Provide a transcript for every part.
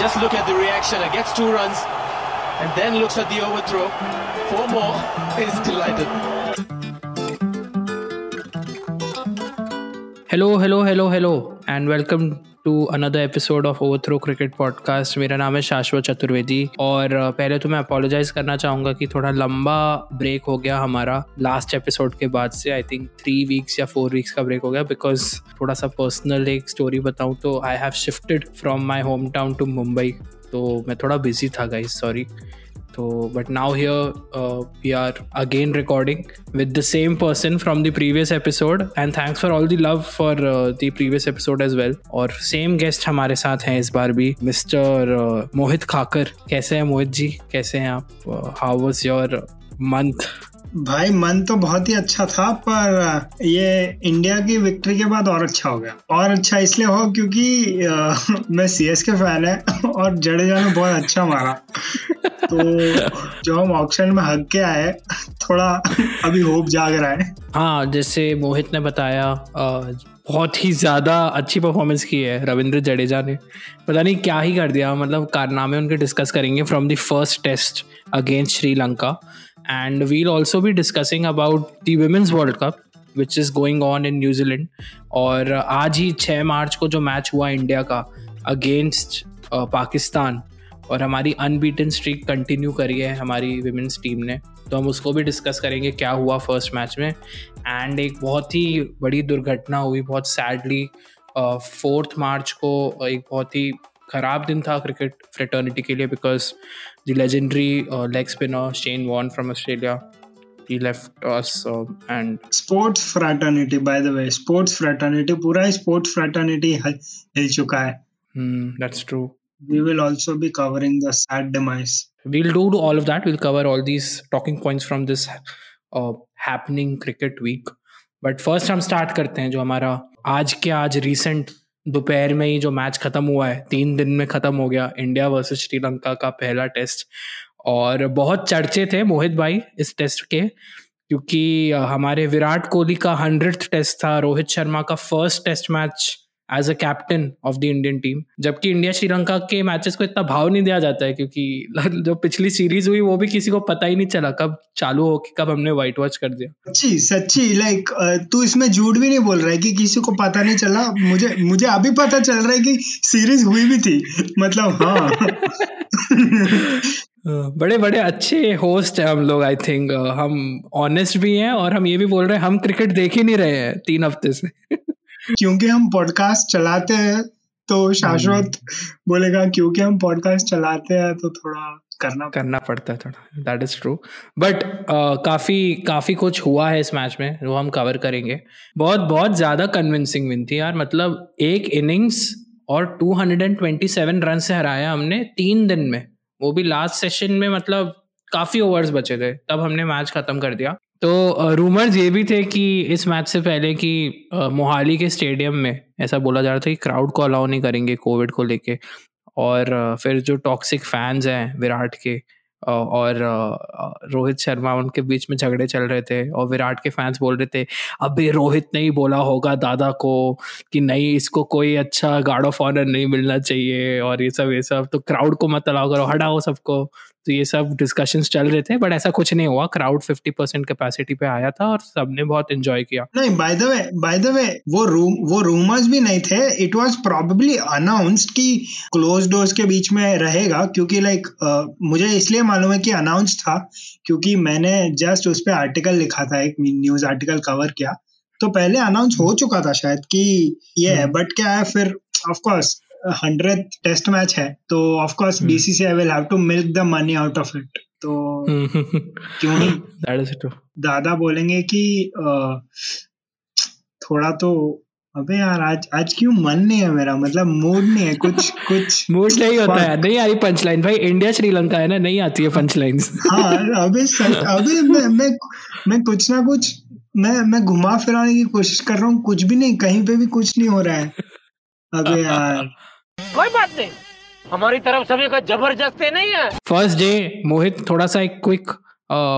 Just look at the reaction. It gets two runs and then looks at the overthrow. Four more. Is delighted. Hello, hello, hello, hello, and welcome to another episode of overthrow cricket podcast मेरा नाम है शाश्वत चतुर्वेदी और पहले तो मैं apologise करना चाहूँगा कि थोड़ा लंबा ब्रेक हो गया हमारा लास्ट एपिसोड के बाद से. आई थिंक थ्री वीक्स या फोर वीक्स का ब्रेक हो गया बिकॉज़ थोड़ा सा पर्सनल एक स्टोरी बताऊँ तो I have shifted from my hometown to Mumbai तो मैं थोड़ा बिज़ी था guys sorry So, but now here uh, we are again recording with the same person from the previous episode. And thanks for all the love for uh, the previous episode as well. और same guest हमारे साथ हैं इस बार भी mister मोहित खाकर कैसे हैं मोहित जी कैसे हैं आप हाउ वाज योर मंथ भाई मन तो बहुत ही अच्छा था पर ये इंडिया की विक्ट्री के बाद और अच्छा हो गया। और अच्छा इसलिए हो क्योंकि आ, मैं सी एस के फ़ैन है और जडेजा ने बहुत अच्छा मारा। तो जो हम ऑक्शन में हक के आए थोड़ा अभी होप जाग रहा है। हाँ जैसे मोहित ने बताया आ, बहुत ही ज़्यादा अच्छी परफॉर्मेंस की है रविंद्र जडेजा ने। पता नहीं क्या ही कर दिया मतलब कारनामे उनके डिस्कस करेंगे from the first test against Sri Lanka and we'll also be discussing about the women's world cup which is going on in New Zealand और आज ही छः मार्च को जो मैच हुआ इंडिया का अगेंस्ट पाकिस्तान, और हमारी अनबीटन स्ट्रीक कंटिन्यू करी है हमारी विमेंस टीम ने। तो हम उसको भी डिस्कस करेंगे क्या हुआ फ़र्स्ट मैच में। एंड एक बहुत ही बड़ी दुर्घटना हुई, बहुत सैडली फोर्थ मार्च को एक बहुत ही ख़राब दिन था क्रिकेट फ्रेटर्निटी के लिए because the legendary leg spinner Shane Warne from Australia he left us uh, and sports fraternity by the way sports fraternity पूरा sports fraternity हिल चुका है hmm, that's true we will also be covering the sad demise we'll do all of that we'll cover all these talking points from this uh, happening cricket week but first हम start करते हैं जो हमारा आज के आज recent दोपहर में ही जो मैच खत्म हुआ है, तीन दिन में खत्म हो गया, इंडिया वर्सेस श्रीलंका का पहला टेस्ट। और बहुत चर्चे थे मोहित भाई इस टेस्ट के, क्योंकि हमारे विराट कोहली का हंड्रेड टेस्ट था, रोहित शर्मा का first test match as a captain of the Indian team जबकि इंडिया श्रीलंका के मैचेस को इतना भाव नहीं दिया जाता है क्योंकि जो पिछली सीरीज़ हुई वो भी किसी को पता ही नहीं चला कब चालू हो कि कब हमने व्हाइट वॉच कर दिया। सच्ची सच्ची लाइक तू इसमें झूठ भी नहीं बोल रहा है कि किसी को पता नहीं चला? मुझे मुझे अभी पता चल रहा है कि सीरीज़ हुई भी थी मतलब हाँ। बड़े बड़े अच्छे होस्ट हैं हम लोग आई थिंक हम ऑनेस्ट भी हैं और हम ये भी बोल रहे हैं हम क्रिकेट देख ही नहीं रहे हैं तीन हफ़्ते से। क्योंकि हम पॉडकास्ट चलाते हैं तो शाश्वत बोलेगा क्योंकि हम पॉडकास्ट चलाते हैं तो थोड़ा करना करना पड़ता है थोड़ा। दैट इज़ ट्रू बट काफ़ी काफ़ी कुछ हुआ है इस मैच में वो हम कवर करेंगे। बहुत बहुत ज़्यादा कन्विंसिंग विन थी यार। मतलब एक इनिंग्स और 227 रन से हराया हमने तीन दिन में। वो भी लास्ट सेशन में मतलब काफ़ी ओवर्स बचे थे। तब हमने मैच खत्म कर दिया। तो रूमर्स ये भी थे कि इस मैच से पहले कि मोहाली के स्टेडियम में, ऐसा बोला जा रहा था कि क्राउड को अलाउ नहीं करेंगे कोविड को लेके। और फिर जो टॉक्सिक फैंस हैं विराट के और रोहित शर्मा उनके बीच में झगड़े चल रहे थे और विराट के फैंस बोल रहे थे अभी रोहित ने ही बोला होगा दादा को कि नहीं, इसको कोई अच्छा गार्ड ऑफ़ ऑनर नहीं मिलना चाहिए और ये सब ये सब। तो क्राउड को मत अलाउ करो, हटाओ सबको। तो ये सब डिस्कशंस चल रहे थे बट ऐसा कुछ नहीं हुआ। क्राउड 50 परसेंट कैपेसिटी पे आया था और सबने बहुत एंजॉय किया। नहीं by the way by the way वो रूम वो रूमर्स भी नहीं थे। इट वाज प्रोबेबली अनाउंस्ड कि क्लोज डोर्स के बीच में रहेगा क्योंकि लाइक like, uh, मुझे इसलिए मालूम है कि अनाउंस था क्योंकि मैंने जस्ट उस पर आर्टिकल लिखा था एक न्यूज़ आर्टिकल कवर किया। तो पहले अनाउंस हो चुका था शायद कि ये है बट क्या है फिर of course hundred test match है तो of course BCCI will have to milk the money out of it तो क्यों नहीं? दादा बोलेंगे कि थोड़ा तो अबे यार आज आज क्यों मन नहीं है मेरा? मतलब मूड नहीं है कुछ कुछ मूड नहीं होता है। नहीं आ रही पंच लाइन भाई इंडिया श्रीलंका है ना? नहीं आती है पंच लाइंस हाँ अबे अबे मैं मैं मैं कुछ ना कुछ मैं मैं घुमा फिराने की कोशिश कर रहा हूँ। कुछ भी नहीं कहीं पे भी कुछ नहीं हो रहा है। अबे यार। कोई बात नहीं हमारी तरफ़ से का ज़बरदस्त नहीं है। फ़र्स्ट डे मोहित थोड़ा सा एक क्विक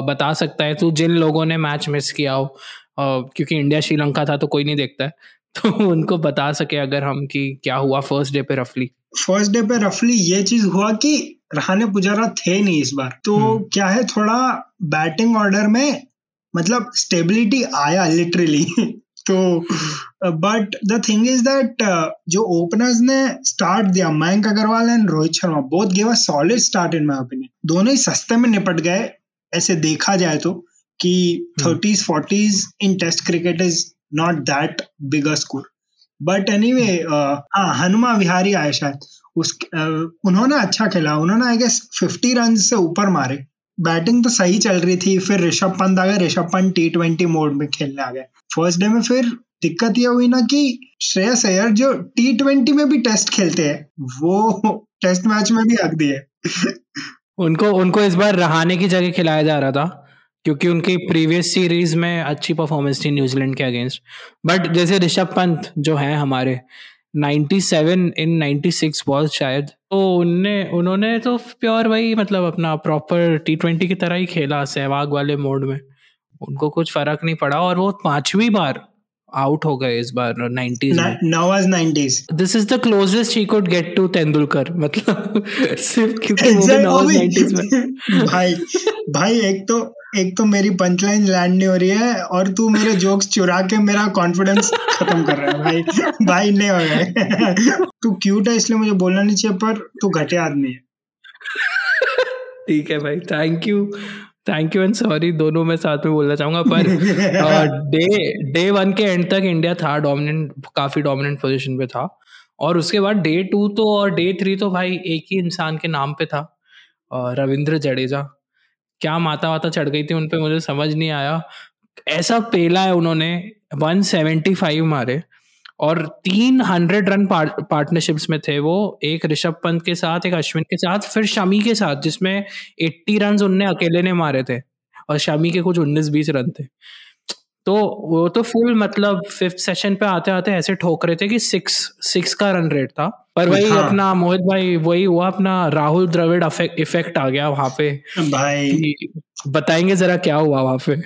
बता सकता है तू जिन लोगों ने मैच मिस किया हो। क्योंकि इंडिया श्रीलंका था तो कोई नहीं देखता है। तो उनको बता सके अगर हम कि क्या हुआ फ़र्स्ट डे पे रफली फ़र्स्ट डे पे रफली ये चीज़ हुआ कि रहाने पुजारा थे नहीं इस बार। तो हम्म। क्या है थोड़ा बैटिंग ऑर्डर में मतलब स्टेबिलिटी आया लिटरली तो but the thing is that जो ओपनर्स ने स्टार्ट दिया Mayank Agarwal and Rohit Sharma both gave a solid start in my opinion दोनों ही सस्ते में निपट गए ऐसे देखा जाए तो कि। Thirties forties in test cricket is not that big a score but anyway हाँ हनुमा विहारी आए शायद। उस uh, उन्होंने अच्छा खेला उन्होंने आई गेस फिफ्टी रन से ऊपर मारे। बैटिंग तो सही चल रही थी, फिर ऋषभ पंत आ गए, Rishabh Pant T twenty mode में खेलने आ गए। फ़र्स्ट डे में फिर दिक्कत ये हुई ना कि श्रेयस अय्यर जो टी ट्वेंटी में भी टेस्ट खेलते हैं, वो टेस्ट मैच में भी हक दिए। उनको उनको इस बार रहाने की जगह खिलाया जा रहा था, क्योंकि उनकी प्रीवियस सीरीज़ में अच्छी परफॉर्मेंस थी न्यूजीलैंड के अगेंस्ट बट जैसे ऋषभ पंत जो है हमारे 97 इन 96 बॉल शायद। तो उनने उन्होंने तो प्योर वही मतलब अपना प्रॉपर टी ट्वेंटी की तरह ही खेला सहवाग वाले मोड में। उनको कुछ फ़र्क नहीं पड़ा और वो पांचवी बार आउट हो गए इस बार 90s में। नवाज़ nineties. This is the closest he could get to Tendulkar मतलब सिर्फ़ क्योंकि वो भी 90s में। भाई भाई एक तो एक तो मेरी पंचलाइन लैंड नहीं हो रही है और तू मेरे जोक्स चुरा के मेरा कॉन्फिडेंस खत्म कर रहा है भाई। भाई नहीं हो गए तू क्यूट है इसलिए मुझे बोलना नहीं चाहिए पर तू घटे आदमी है। ठीक है भाई thank you thank you and sorry दोनों मैं साथ में बोलना चाहूँगा पर डे डे वन के एंड तक इंडिया था डोमिनेंट काफ़ी डोमिनेंट पोजीशन पे था। और उसके बाद डे टू तो और डे थ्री तो भाई एक ही इंसान के नाम पे था रविंद्र जडेजा। क्या माता वाता चढ़ गई थी उन पे मुझे समझ नहीं आया। ऐसा पेला है उन्होंने 175 मारे और तीन हंड्रेड रन पार्टनरशिप्स में थे वो, एक ऋषभ पंत के साथ, एक अश्विन के साथ, फिर शमी के साथ, जिसमें 80 रन उनने अकेले ने मारे थे और शमी के कुछ 19-20 रन थे। तो वो तो फुल मतलब फिफ्थ सेशन पे आते आते ऐसे ठोक रहे थे कि सिक्स सिक्स का रन रेट था। पर वही हाँ। अपना मोहित भाई वही हुआ अपना राहुल द्रविड़ इफ़ेक्ट आ गया वहाँ पे। भाई। बताएँगे जरा क्या हुआ वहाँ पे।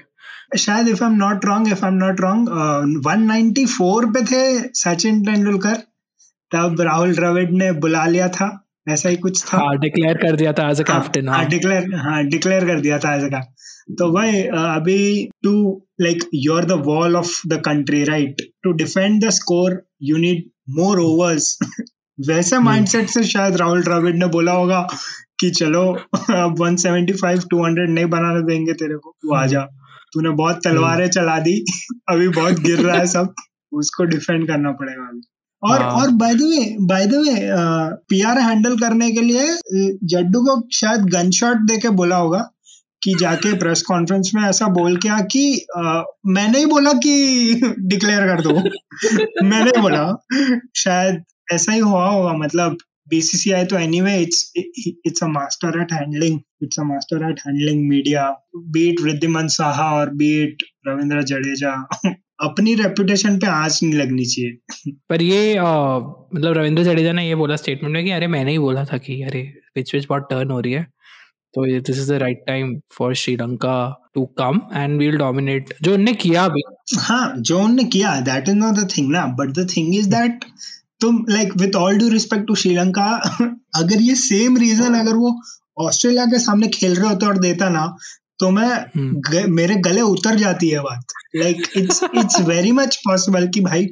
शायद if I am not wrong if I am not wrong 194 पे थे सचिन तेंदुलकर। तब राहुल द्रविड़ ने बुला लिया था। ऐसा ही कुछ था। हाँ डिक्लेयर कर दिया था एज अ कैप्टन हाँ डिक्लेयर हाँ डिक्लेयर कर दिया था ऐसा तो भाई अभी to like you are the wall of the country right to defend the score you need more overs वैसे माइंडसेट से शायद राहुल द्रविड़ ने बोला होगा कि चलो अब 175 200 नहीं बनाने देंगे तेरे को तू आ जा। तूने बहुत तलवारें चला दी अभी बहुत गिर रहा है सब उसको डिफेंड करना पड़ेगा अभी। और हाँ। और by the way by the way PR handle करने के लिए जड्डू को शायद गन शॉट दे के बोला होगा कि जाके प्रेस कॉन्फ्रेंस में ऐसा बोल के आ कि मैंने ही बोला कि डिक्लेयर कर दो। मैंने बोला शायद ऐसा ही हुआ होगा मतलब बीसीसीआई तो anyway it's it's a master at handling it's a master at handling media beat Riddhiman Saha और बीट रविंद्र जडेजा अपनी रेपुटेशन पे आँच नहीं लगनी चाहिए। पर ये अ, मतलब रविंद्र जडेजा ने ये बोला स्टेटमेंट में कि अरे मैंने ही बोला था कि अरे पिच पिच बहुत टर्न हो रही है तो this is the right time for Sri Lanka to come and will dominate जो उनने किया भी। हाँ जो उन्होंने किया that is not the thing ना but the thing is that तुम like with all due respect to Sri Lanka अगर ये सेम रीजन अगर वो ऑस्ट्रेलिया के सामने खेल रहे होते और देता ना तो मैं हम्म। ग, मेरे गले उतर जाती है बात। Like it's it's very much possible कि भाई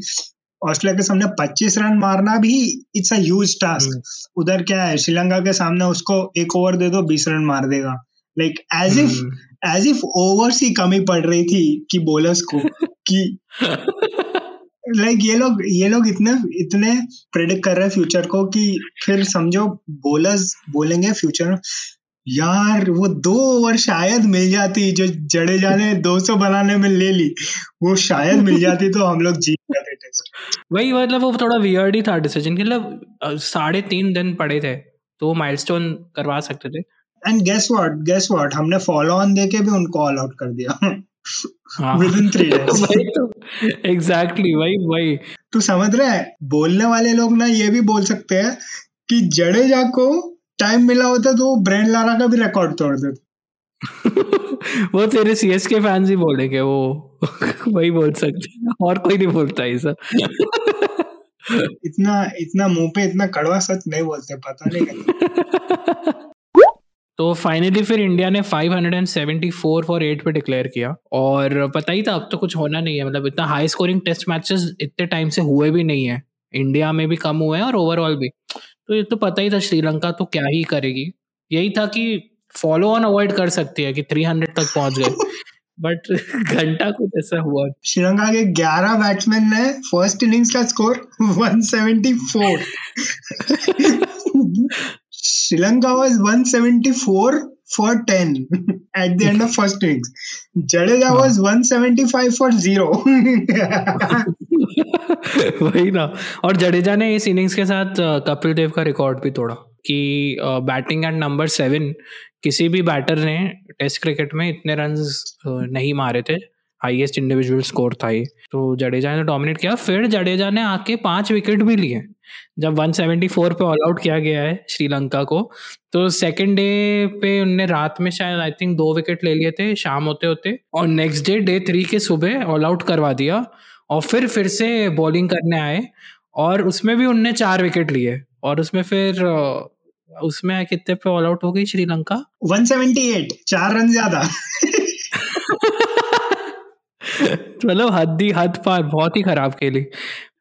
ऑस्ट्रेलिया के सामने 25 रन मारना भी इट्स अ ह्यूज टास्क उधर क्या है श्रीलंका के सामने उसको एक ओवर दे दो 20 रन मार देगा। Like as if. As if overs की कमी पड़ रही थी कि बॉलर्स को कि लाइक ये लोग ये लोग इतने इतने प्रेडिक्ट कर रहे हैं फ्यूचर को कि फिर समझो बॉलर्स बोलेंगे फ्यूचर यार वो दो ओवर शायद मिल जाती जो जडेजा ने 200 बनाने में ले ली वो शायद मिल जाती तो हम लोग जीत जाते टेस्ट वही मतलब वो थोड़ा वियर्ड ही था डिसीज़न मतलब साढ़े तीन दिन पड़े थे तो वो माइलस्टोन करवा सकते थे। And guess what guess what हमने फॉलो ऑन देके भी उनको ऑल आउट कर दिया। Three days. तो। एग्जैक्टली वही वही। तू समझ रहा है? बोलने वाले लोग ना ये भी बोल सकते हैं कि जडेजा को टाइम मिला होता तो वो ब्रेंड लारा का भी रिकॉर्ड तोड़ देते। वो तेरे सी एस के फैंस ही बोलेंगे वो वही बोल सकते और कोई नहीं बोलता ऐसा इतना इतना मुँह पे इतना कड़वा सच नहीं बोलते पता नहीं। तो फाइनली फिर इंडिया ने 574 फॉर एट पे डिक्लेयर किया। और पता ही था अब तो कुछ होना नहीं है मतलब इतना हाई स्कोरिंग टेस्ट मैचेस इतने टाइम से हुए भी नहीं है। इंडिया में भी कम हुए हैं और ओवरऑल भी। तो ये तो पता ही था श्रीलंका तो क्या ही करेगी। यही था कि फॉलो ऑन अवॉइड कर सकती है कि 300 तक पहुँच गए। बट घंटा कुछ ऐसा हुआ। श्रीलंका के 11 बैट्समैन ने फ़र्स्ट इनिंग्स का score 174 Sri Lanka was 174 for 10 at the end of first innings. Jadeja हाँ. was 175 for 0. वही ना और जडेजा ने इस इनिंग्स के साथ कपिल देव का रिकॉर्ड भी तोड़ा कि बैटिंग एट नंबर सेवन किसी भी बैटर ने टेस्ट क्रिकेट में इतने रन नहीं मारे थे हाईएस्ट इंडिविजुअल स्कोर था ये। तो जडेजा ने डोमिनेट किया, फिर जडेजा ने आके पाँच विकेट भी लिए, जब 174 पे ऑल आउट किया गया है श्रीलंका को। तो सेकेंड डे पे उनने रात में शायद आई थिंक दो विकेट ले लिए थे, शाम होते होते, और नेक्स्ट डे डे थ्री के सुबह ऑल आउट करवा दिया, और फिर फिर से बॉलिंग करने आए, और उसमें भी उनने चार विकेट लिए, और उसमें फिर, उसमें कितने पे ऑल आउट हो गई श्रीलंका? 178 चार रन ज़्यादा। मतलब हद ही हद पार, बहुत ही खराब खेली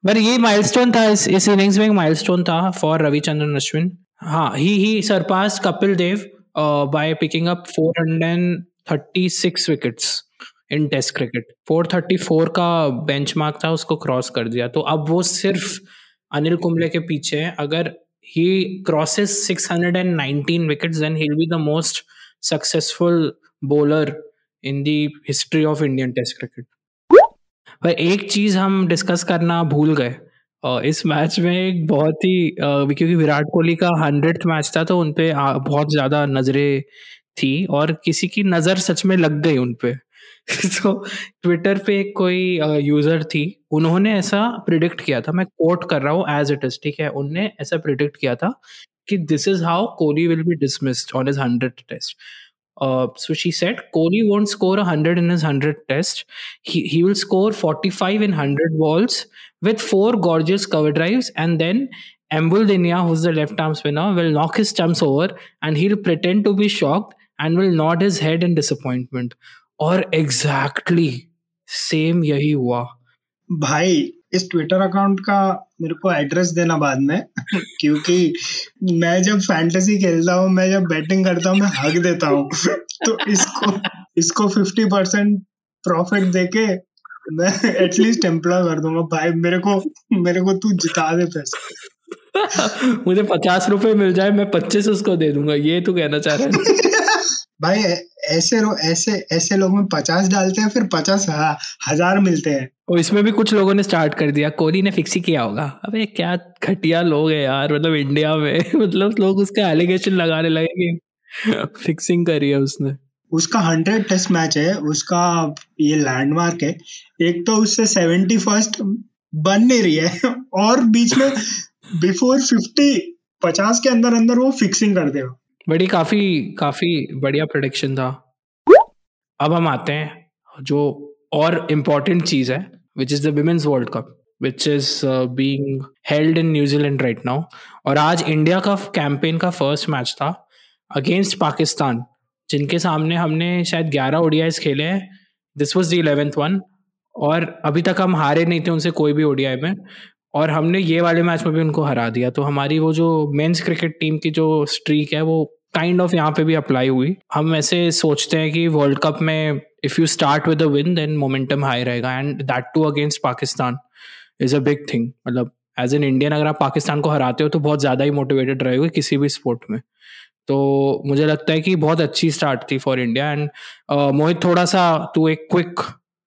पर ये माइलस्टोन था, इस इस इनिंग्स में एक माइलस्टोन था फॉर रविचंद्रन अश्विन। हाँ he he surpass Kapil Dev by picking up 436 wickets in test cricket 434 का बेंचमार्क था, उसको क्रॉस कर दिया। तो अब वो सिर्फ़ अनिल कुंबले के पीछे है। अगर he crosses 619 wickets then he will be the most successful bowler in the history of Indian test cricket पर एक चीज़ हम डिस्कस करना भूल गए। इस मैच में एक बहुत ही क्योंकि विराट कोहली का हंड्रेड मैच था तो उनपे बहुत ज़्यादा नज़रें थी और किसी की नज़र सच में लग गई उनपे। तो ट्विटर पे कोई यूज़र थी, उन्होंने ऐसा प्रिडिक्ट किया था, मैं कोट कर रहा हूँ एज इट इज़ ठीक है? उनने ऐसा प्रिडिक्ट किया था कि this is how Kohli will be dismissed on his hundred test Uh, so she said Kohli won't score 100 in his 100 test. He, he will score 45 in 100 balls with four gorgeous cover drives. And then Ambul Dinya, who's the left arm spinner, will knock his stumps over and he'll pretend to be shocked and will nod his head in disappointment. Or exactly same yahi hua. Bhai, इस Twitter account का मेरे को address देना बाद में क्योंकि मैं जब फैंटेसी खेलता हूँ मैं जब बैटिंग करता हूँ मैं हक देता हूँ। तो इसको इसको फिफ्टी परसेंट प्रॉफिट देके मैं एटलीस्ट एम्प्लॉय कर दूँगा। भाई मेरे को मेरे को तू जिता दे पैसे। मुझे पचास रुपए मिल जाए मैं पच्चीस उसको दे दूँगा। ये तू कहना चाह रहा है? भाई ऐसे ऐसे ऐसे लोग में पचास डालते हैं फिर पचास हज़ार मिलते हैं। और इसमें भी कुछ लोगों ने स्टार्ट कर दिया। कोहली ने फिक्स ही किया होगा। अबे क्या घटिया लोग है यार मतलब इंडिया में। मतलब लोग उसके एलिगेशन लगाने लगे कि फिक्सिंग करी है उसने। उसका हंड्रेड टेस्ट मैच है उसका ये लैंडमार्क है। एक तो उससे सेवेंटी फ़र्स्ट बन नहीं रही है और बीच में बिफोर फिफ्टी पचास के अंदर अंदर वो फिक्सिंग कर देगा। बड़ी काफ़ी काफ़ी बढ़िया प्रोडिक्शन था। अब हम आते हैं जो और इंपॉर्टेंट चीज़ है which is the women's world cup which is being held in New Zealand right now और आज इंडिया का कैंपेन का फ़र्स्ट मैच था अगेंस्ट पाकिस्तान जिनके सामने हमने शायद ग्यारह ओडियाज खेले हैं। This was the eleventh one और अभी तक हम हारे नहीं थे उनसे कोई भी ओडियाई में। और हमने ये वाले मैच में भी उनको हरा दिया। तो हमारी वो जो मेंस क्रिकेट टीम की जो स्ट्रीक है, वो काइंड ऑफ़ यहाँ पे भी अप्लाई हुई। हम ऐसे सोचते हैं कि वर्ल्ड कप में if you start with a win then momentum high रहेगा and that too against Pakistan is a big thing मतलब एज एन इंडियन अगर आप पाकिस्तान को हराते हो तो बहुत ज़्यादा ही मोटिवेटेड रहेगा किसी भी स्पोर्ट में। तो मुझे लगता है कि बहुत अच्छी स्टार्ट थी फॉर इंडिया एंड मोहित थोड़ा सा तू एक क्विक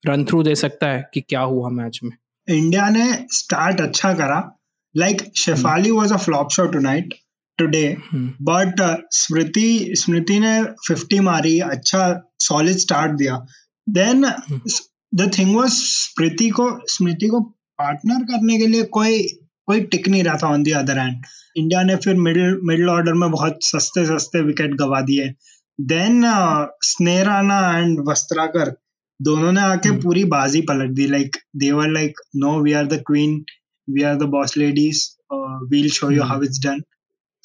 रन थ्रू दे सकता है कि क्या हुआ मैच में? इंडिया ने स्टार्ट अच्छा करा। Like Shefali was a flop show tonight today but Smriti Smriti ने फिफ्टी मारी अच्छा सॉलिड स्टार्ट दिया then the thing was Smriti को स्मृति को पार्टनर करने के लिए कोई कोई टिक नहीं रहा था on the other hand India ने फिर मिडिल मिडिल ऑर्डर में बहुत सस्ते सस्ते विकेट गवा दिए देन स्नेराना एंड वस्त्राकर दोनों ने आके हम्म। पूरी बाजी पलट दी like they were like no we are the queen we are the boss ladies we'll show you. How it's done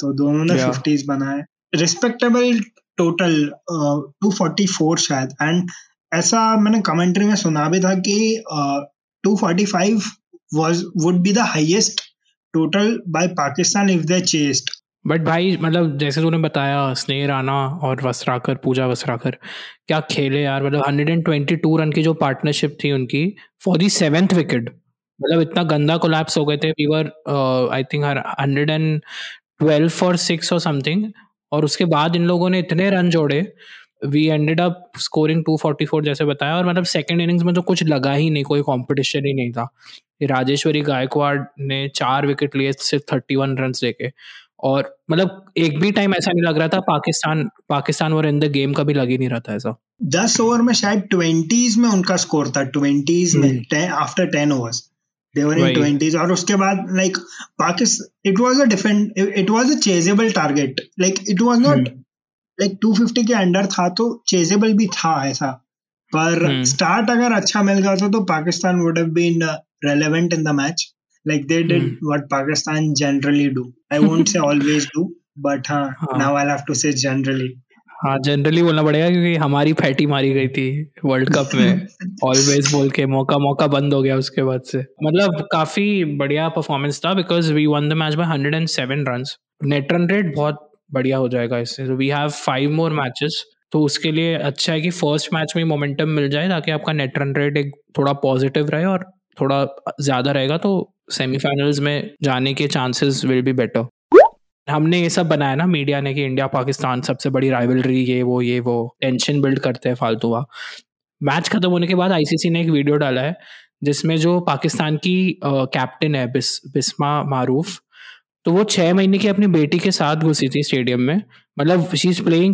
तो दोनों ने फिफ्टीज बनाए। Respectable total two forty four शायद। एंड ऐसा मैंने कमेंट्री में सुना भी था कि two forty five was would be the highest total by Pakistan if they chased but भाई मतलब जैसे तूने बताया स्नेह राणा और वस्त्राकर पूजा वस्त्राकर क्या खेले यार? मतलब 122 रन की जो पार्टनरशिप थी उनकी फॉर दी सेवेंथ विकेट मतलब इतना गंदा कोलैप्स हो गए थे। We were I think hundred and twelve for six और समथिंग और उसके बाद इन लोगों ने इतने रन जोड़े वी एंडेड अप स्कोरिंग 244 जैसे बताया और मतलब सेकंड इनिंग्स में तो कुछ लगा ही नहीं कोई कंपटीशन ही नहीं था। राजेश्वरी गायकवाड़ ने चार विकेट लिए सिर्फ़ थर्टी वन रन देके। और मतलब एक भी टाइम ऐसा नहीं लग रहा था पाकिस्तान पाकिस्तान और इन द गेम का भी लग ही नहीं रहा था ऐसा। दस ओवर में शायद ट्वेंटीज में उनका स्कोर था ट्वेंटीज में। After ten overs they were in. Twenties और उसके बाद like Pakistan it was a defend it was a chasable target like it was not. Like 250 के अंडर था तो चेजेबल भी था ऐसा पर। स्टार्ट अगर अच्छा मिल गया था तो Pakistan would have been relevant in the match like they did Hmm. what pakistan generally do i won't say always do but huh, हाँ. now i'll have to say generally हाँ जनरली बोलना पड़ेगा क्योंकि हमारी फैटी मारी गई थी world cup में। ऑलवेज बोल के मौका मौका बंद हो गया उसके बाद से। मतलब काफ़ी बढ़िया परफॉर्मेंस था because we won the match by 107 runs net run rate बहुत बढ़िया हो जाएगा इससे। We have five more matches तो उसके लिए अच्छा है कि फ़र्स्ट मैच में मोमेंटम मिल जाए ताकि आपका नेट रन रेट एक थोड़ा पॉजिटिव रहे और थोड़ा ज़्यादा रहेगा तो सेमीफाइनल्स में जाने के चांसेस विल बी बेटर हमने ये सब बनाया ना मीडिया ने कि इंडिया पाकिस्तान सबसे बड़ी राइवलरी ये वो ये वो टेंशन बिल्ड करते हैं फालतू का। मैच खत्म होने के बाद आईसीसी ने एक वीडियो डाला है, जिसमें जो पाकिस्तान की कैप्टन है बिस, बिस्मा मारूफ तो वो छह महीने की अपनी बेटी के साथ घुसी थी स्टेडियम में मतलब she is playing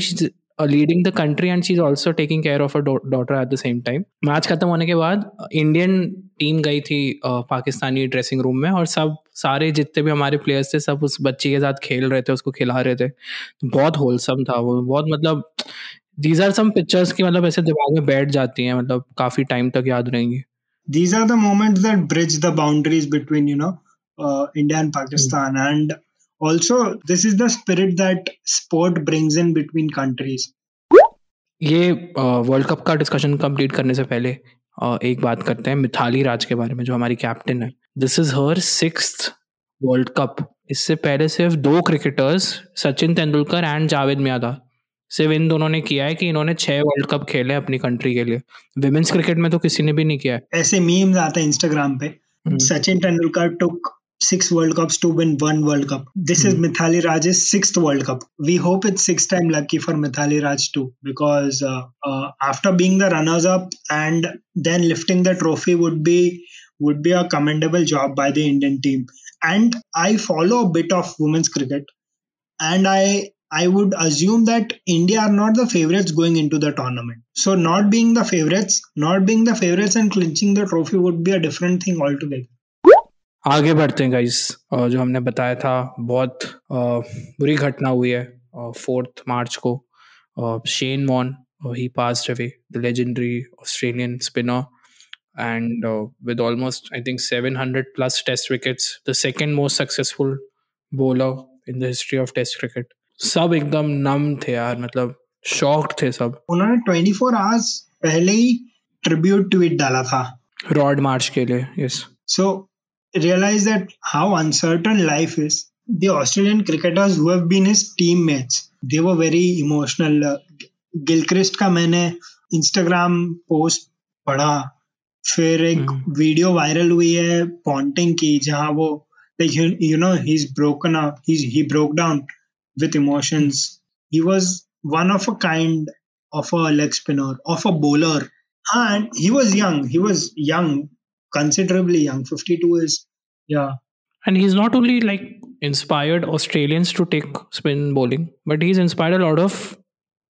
leading the country and she is also taking care of a daughter at the same time match खत्म होने के बाद इंडियन टीम गई थी पाकिस्तानी ड्रेसिंग रूम में और सब सारे जितने भी हमारे प्लेयर्स थे सब उस बच्ची के साथ खेल रहे थे उसको खिला रहे थे। बहुत होलसम था वो बहुत मतलब दीज आर सम पिक्चर्स की मतलब ऐसे दिमाग में बैठ जाती हैं मतलब काफ़ी टाइम तक याद रहेंगी। These are the moments that bridge the boundaries between you know uh, India and Pakistan and also this is the spirit that sport brings in between countries. ये वर्ल्ड कप का डिस्कशन कंप्लीट करने से पहले अ, एक बात करते हैं मिथाली राज के बारे में जो हमारी कैप्टन है। This is her six world cup इससे पहले सिर्फ़ दो क्रिकेटर्स सचिन तेंदुलकर एंड जावेद मियादा। सिर्फ़ इन दोनों ने किया है कि इन्होंने छह वर्ल्ड कप खेले हैं अपनी कंट्री के लिए। विमेंस क्रिकेट में तो किसी ने भी नहीं किया है। ऐसे मीम्स आते हैं इंस्टाग्राम पे। Sachin Tendulkar Tendulkar took six World Cups to win one World Cup. This is Hmm. Mithali Raj's sixth World Cup. We hope it's six time lucky for Mithali Raj too, because uh, uh, after being the runners up and then lifting the trophy would be would be a commendable job by the Indian team. And I follow a bit of women's cricket, and I I would assume that India are not the favorites going into the tournament. So not being the favorites, not being the favorites and clinching the trophy would be a different thing altogether. आगे बढ़ते हैं guys जो हमने बताया था बहुत बुरी घटना हुई है फोर्थ मार्च को। Shane Warne he passed away the legendary Australian spinner and with almost I think 700 plus test wickets the second most successful bowler in the history of test cricket सब एकदम नम थे यार मतलब शॉक्ड थे सब। उन्होंने 24 hours पहले ही ट्रिब्यूट ट्वीट डाला था। रॉड मार्च के लिए yes So realize that how uncertain life is. The Australian cricketers who have been his teammates, they were very emotional. Uh, Gilchrist का मैंने Instagram post पढ़ा फिर एक हम्म। वीडियो वायरल हुई है पॉन्टिंग की जहाँ वो like you, you know he's broken up he's he broke down with emotions he was one of a kind of a leg spinner of a bowler and he was young he was young considerably young 52 is yeah And he's not only like inspired Australians to take spin bowling, but he's inspired a lot of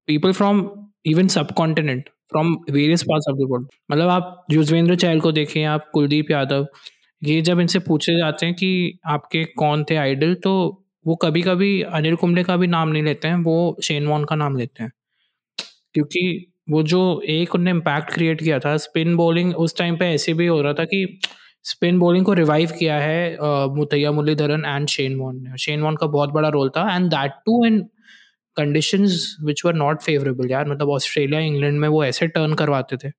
people from even subcontinent, from various parts of the world. मतलब आप युजवेंद्र चहल को देखें आप कुलदीप यादव ये जब इनसे पूछे जाते हैं कि आपके कौन थे आइडल तो वो कभी कभी अनिल कुंबले का भी नाम नहीं लेते हैं वो शेन वॉन का नाम लेते हैं क्योंकि वो जो एक उनने इम्पैक्ट क्रिएट किया था स्पिन बॉलिंग उस टाइम पे ऐसे भी हो रहा था कि स्पिन बॉलिंग को रिवाइव किया है Muttiah Muralitharan and Shane Warne ने। शेन वॉन का बहुत बड़ा रोल था and that too in conditions which were not favourable यार। मतलब ऑस्ट्रेलिया इंग्लैंड में वो ऐसे टर्न करवाते थे।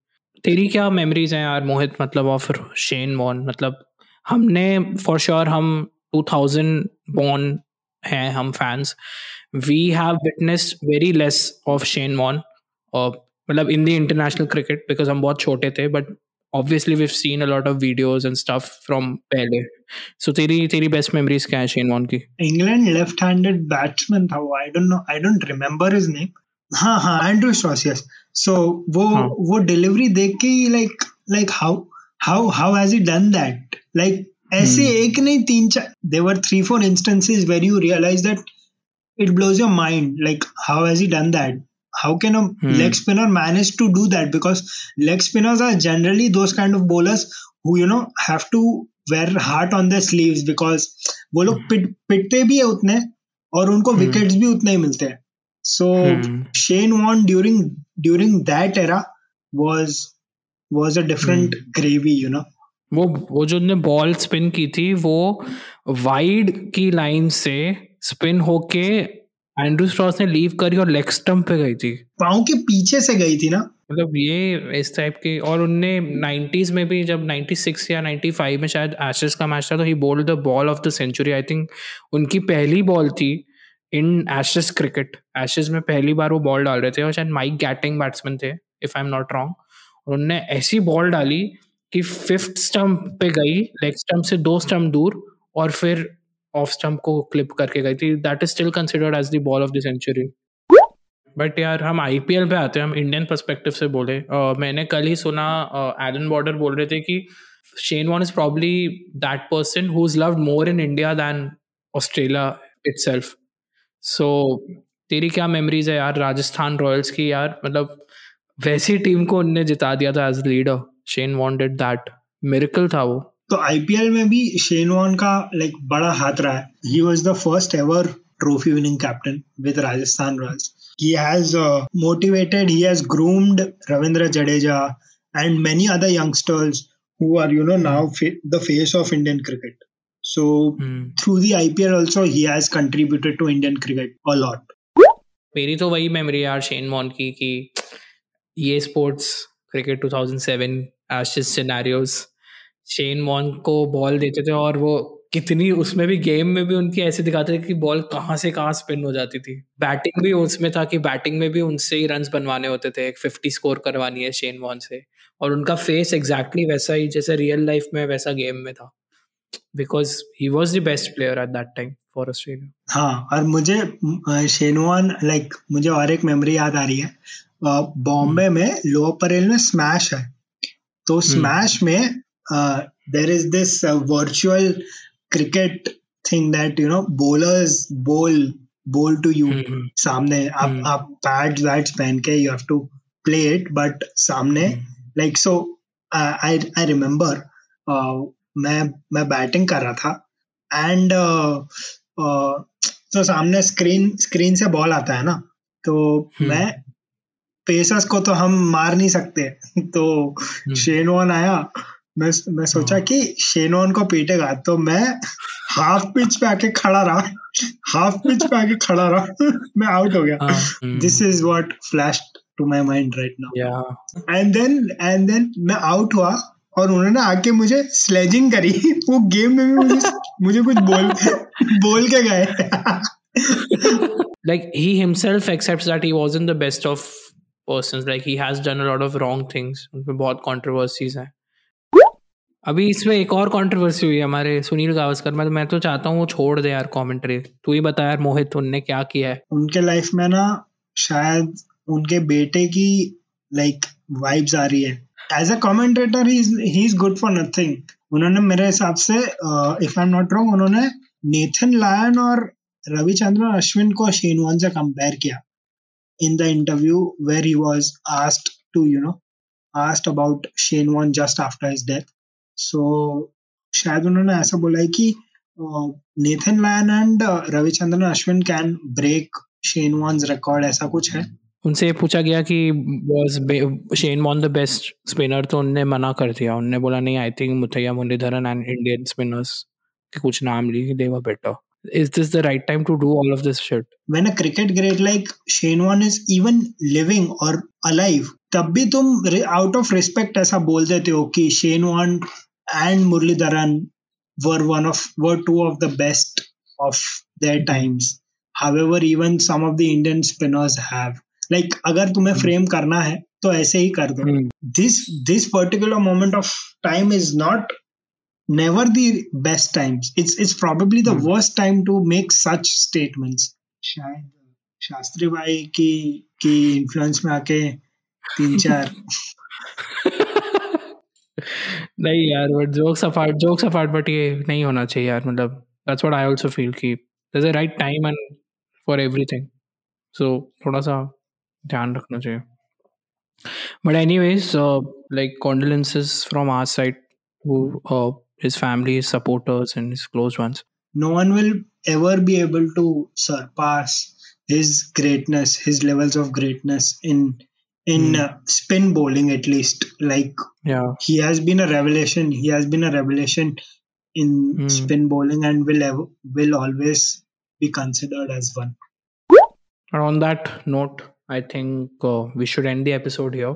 तेरी क्या मेमोरीज हैं यार, मोहित? मतलब ऑफ़ शेन वॉन मतलब हमने फॉर श्योर हम 2000 बॉर्न हैं, हम fans we have witness very less of Shane Warne मतलब in the international cricket because हम बहुत छोटे थे but obviously we've seen a lot of videos and stuff from पहले। So तेरी तेरी best memories क्या है शेन वॉन की? इंग्लैंड लेफ़्ट हैंडेड बैट्समैन था वो I don't know I don't remember his name हाँ हाँ एंड्रू स्ट्रॉस यस सो वो हाँ. वो डिलीवरी देख के ही like like how how how has he done that like ऐसे hmm. एक नहीं तीन चार there were three four instances where you realize that it blows your mind like how has he done that? How can a hmm. leg spinner manage to do that because leg spinners are generally those kind of bowlers who you know have to wear heart on their sleeves because वो लोग पिट पिटते भी है उतने और उनको wickets भी उतने ही मिलते हैं so Shane Warne during during that era was was a different gravy you know वो वो जो उन्होंने बॉल स्पिन की थी वो वाइड की लाइन से स्पिन होके एंड्रू स्ट्रॉस ने लीव करी और लेग स्टंप पे गई थी। पाँव के पीछे से गई थी ना? मतलब ये इस टाइप के और उनने नाइन्टीज में भी जब 96 या 95 में शायद एशेस का मैच था तो he bowled the ball of the century I think उनकी पहली बॉल थी इन एशेस क्रिकेट एशेस में पहली बार वो बॉल डाल रहे थे और शायद माइक गैटिंग बैट्समैन थे if I am not wrong और उनने ऐसी बॉल डाली कि फिफ्थ स्टंप पे गई लेग स्टंप से दो स्टंप दूर और फिर ऑफ़ स्टंप को क्लिप करके गई थी। That is still considered as the ball of the century but यार हम आईपीएल पे आते हैं हम इंडियन परस्पेक्टिव से बोले। uh, मैंने कल ही सुना एलन uh, बॉर्डर बोल रहे थे कि Shane Warne is probably that person who is loved more in India than Australia itself so तेरी क्या मेमोरीज है यार राजस्थान रॉयल्स की यार? मतलब वैसी टीम को उनने जिता दिया था as leader Shane Warne did that miracle था वो। तो आईपीएल में भी शेन वॉन का लाइक बड़ा हाथ रहा है he was the first ever trophy winning captain with Rajasthan Royals he has uh, motivated he has groomed ravindra jadeja and many other youngsters who are you know now fa- the face of indian cricket so mm. through the ipl also he has contributed to indian cricket a lot मेरी तो वही memory यार Shane Warne की कि ये sports cricket 2007 Ashes scenarios Shane Warne को ball देते थे और वो कितनी उसमें भी गेम में भी उनकी ऐसे दिखाते थे कि बॉल कहाँ से कहाँ स्पिन हो जाती थी। बैटिंग भी उसमें था कि बैटिंग में भी उनसे ही रन बनवाने होते थे एक फिफ्टी स्कोर करवानी है शेन वॉन से। और उनका फेस एग्जैक्टली वैसा ही जैसे रियल लाइफ में वैसा गेम में था। Because he was the best player at that time for Australia हाँ और मुझे शेनवान लाइक मुझे और एक मेमोरी याद आ रही है। बॉम्बे। में लोअर परेल में स्मैश है। तो स्मैश हम्म। में there is this uh, virtual cricket thing that you know bowlers bowl bowl to you mm-hmm. सामने आप mm-hmm. आप पैड्स वैड्स पहन के you have to play it but सामने mm-hmm. like so uh, I I remember uh, मैं मैं batting कर रहा था एंड uh, uh, तो सामने स्क्रीन स्क्रीन से बॉल आता है ना तो मैं पेसर्स को तो हम मार नहीं सकते तो शेन वन आया मैं मैं सोचा हाँ। कि शेनोन को पीटेगा तो मैं हाफ़ पिच पे आके खड़ा रहा हाफ़ पिच पे आके खड़ा रहा मैं आउट हो गया। This is what flash to my mind right now and then and then मैं आउट हुआ और उन्होंने आके मुझे स्लेजिंग करी। वो गेम में भी मुझे मुझे कुछ बोल बोल के गए। Like he himself accepts that he wasn't the best of persons. Like he has done a lot of wrong things. उनमें बहुत controversies हैं। अभी इसमें एक और कंट्रोवर्सी हुई है हमारे सुनील गावस्कर में मैं तो चाहता हूँ वो छोड़ दे यार कमेंट्री तू ही बता यार, मोहित, उनने क्या किया है? उनके लाइफ में ना शायद उनके बेटे की लाइक वाइब्स आ रही है। As a commentator he is good for nothing उन्होंने मेरे हिसाब से if I am not wrong उन्होंने नेथन लायन और रविचंद्रन अश्विन को शेनवान से कंपेयर किया in the interview where he was asked to you know asked about Shane Warne just after his death so शायद उन्होंने ऐसा बोला है कि Nathan Lyon and Ravichandran Ashwin can break Shane Warne's record ऐसा कुछ है? उनसे पूछा गया कि was Shane Warne the best spinner तो उनने मना कर दिया। उनने बोला नहीं I think Muttiah Muralitharan and Indian spinners के कुछ नाम लिए they were better is this the right time to do all of this shit? when a cricket great like Shane Warne is even living or alive तब भी तुम out of respect ऐसा बोल देते हो कि Shane Warne and Muralidharan were one of were two of the best of their times however even some of the Indian spinners have like, अगर तुम्हें फ्रेम hmm. करना है तो ऐसे ही कर दो this this particular moment of time is not never the best times it's it's probably the hmm. worst time to make such statements शायद शास्त्री भाई की की इन्फ्लुएंस में आके तीन चार नहीं यार but jokes apart jokes apart but ये नहीं होना चाहिए यार मतलब that's what I also feel कि there is a right time and for everything so थोड़ा सा ध्यान रखना चाहिए। But anyways like condolences from our side his family, his supporters and his close ones. No one will ever be able to surpass his greatness, his levels of greatness in in mm. uh, spin bowling at least like yeah he has been a revelation he has been a revelation in mm. spin bowling and will ever, will always be considered as one and on that note I think we should end the episode here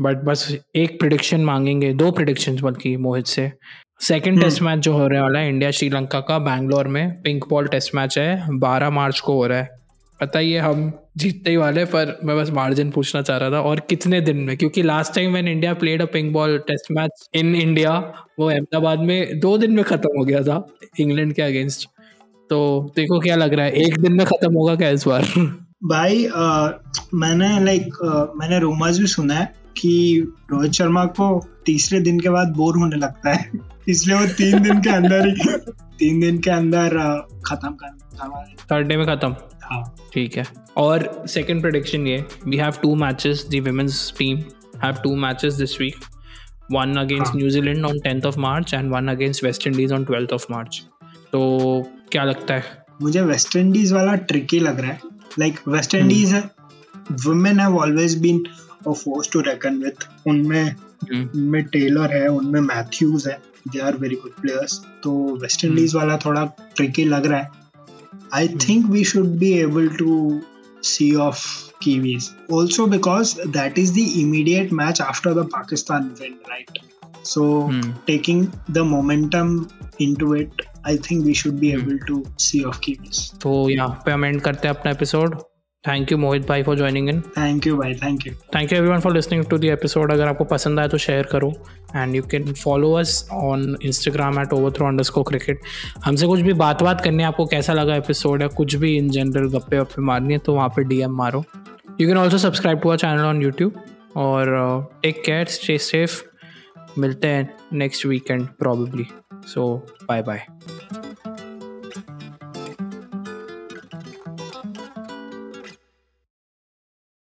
but बस एक prediction मांगेंगे दो prediction बल्कि मोहित से second test match जो हो रहा है इंडिया श्रीलंका का बैंगलोर में पिंक बॉल टेस्ट मैच है बारह मार्च को हो रहा है पता ही है हम जीतते ही वाले पर मैं बस मार्जिन पूछना चाह रहा था और कितने दिन में? क्योंकि लास्ट टाइम मैंने India played a pink ball test match in India वो अहमदाबाद में दो दिन में खत्म हो गया था इंग्लैंड के अगेंस्ट तो देखो क्या लग रहा है एक दिन में खत्म होगा क्या इस बार? भाई आ, मैंने लाइक मैंने रूमर्स भी सुना है कि रोहित शर्मा को तीसरे दिन के बाद बोर होने लगता है। इसलिए वो तीन दिन के अंदर ही तीन दिन के अंदर खत्म कर थर्ड डे में खत्म। हाँ। ठीक है। और सेकंड प्रोडिक्शन ये we have two matches the women's team have two matches this week one against New Zealand on tenth of March and one against West Indies on twelfth of March तो क्या लगता है? मुझे waste Indies वाला tricky लग रहा है। Like West Indies mm. women have always been a force to reckon with उनमें mm. उनमें टेलर है उनमें मैथ्यूज है they are very good players तो वेस्ट इंडीज वाला थोड़ा ट्रिकी लग रहा है। I think we should be able to see off Kiwis. Also because that is the immediate match after the Pakistan win, right? So hmm. taking the momentum into it, I think we should be able to see off Kiwis. तो यहाँ पे हम and करते हैं अपना episode thank you Mohit भाई for joining in thank you भाई thank you thank you everyone for listening to the episode अगर आपको पसंद आए तो शेयर करो and you can follow us on Instagram at over throw under cricket हमसे कुछ भी बात बात करनी है आपको कैसा लगा एपिसोड या कुछ भी इन जनरल गप्पे वप्पे मारनी है तो वहाँ पर डी मारो you can also subscribe to our channel on YouTube और टेक केयर स्टे सेफ़ मिलते हैं next weekend probably so bye bye